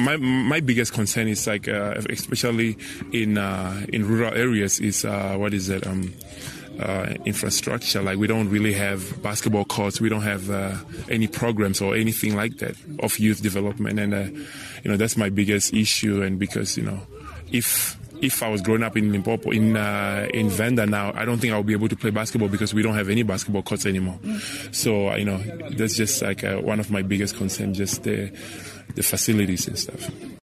my my biggest concern is like uh, especially in uh, in rural areas is uh, what is it um, uh, infrastructure. Like we don't really have basketball courts. We don't have uh, any programs or anything like that of youth development. And uh, you know that's my biggest issue. And because you know if if I was growing up in Limpopo, in uh, in Venda now, I don't think I'll be able to play basketball because we don't have any basketball courts anymore. So you know, that's just like uh, one of my biggest concerns, just the the facilities and stuff.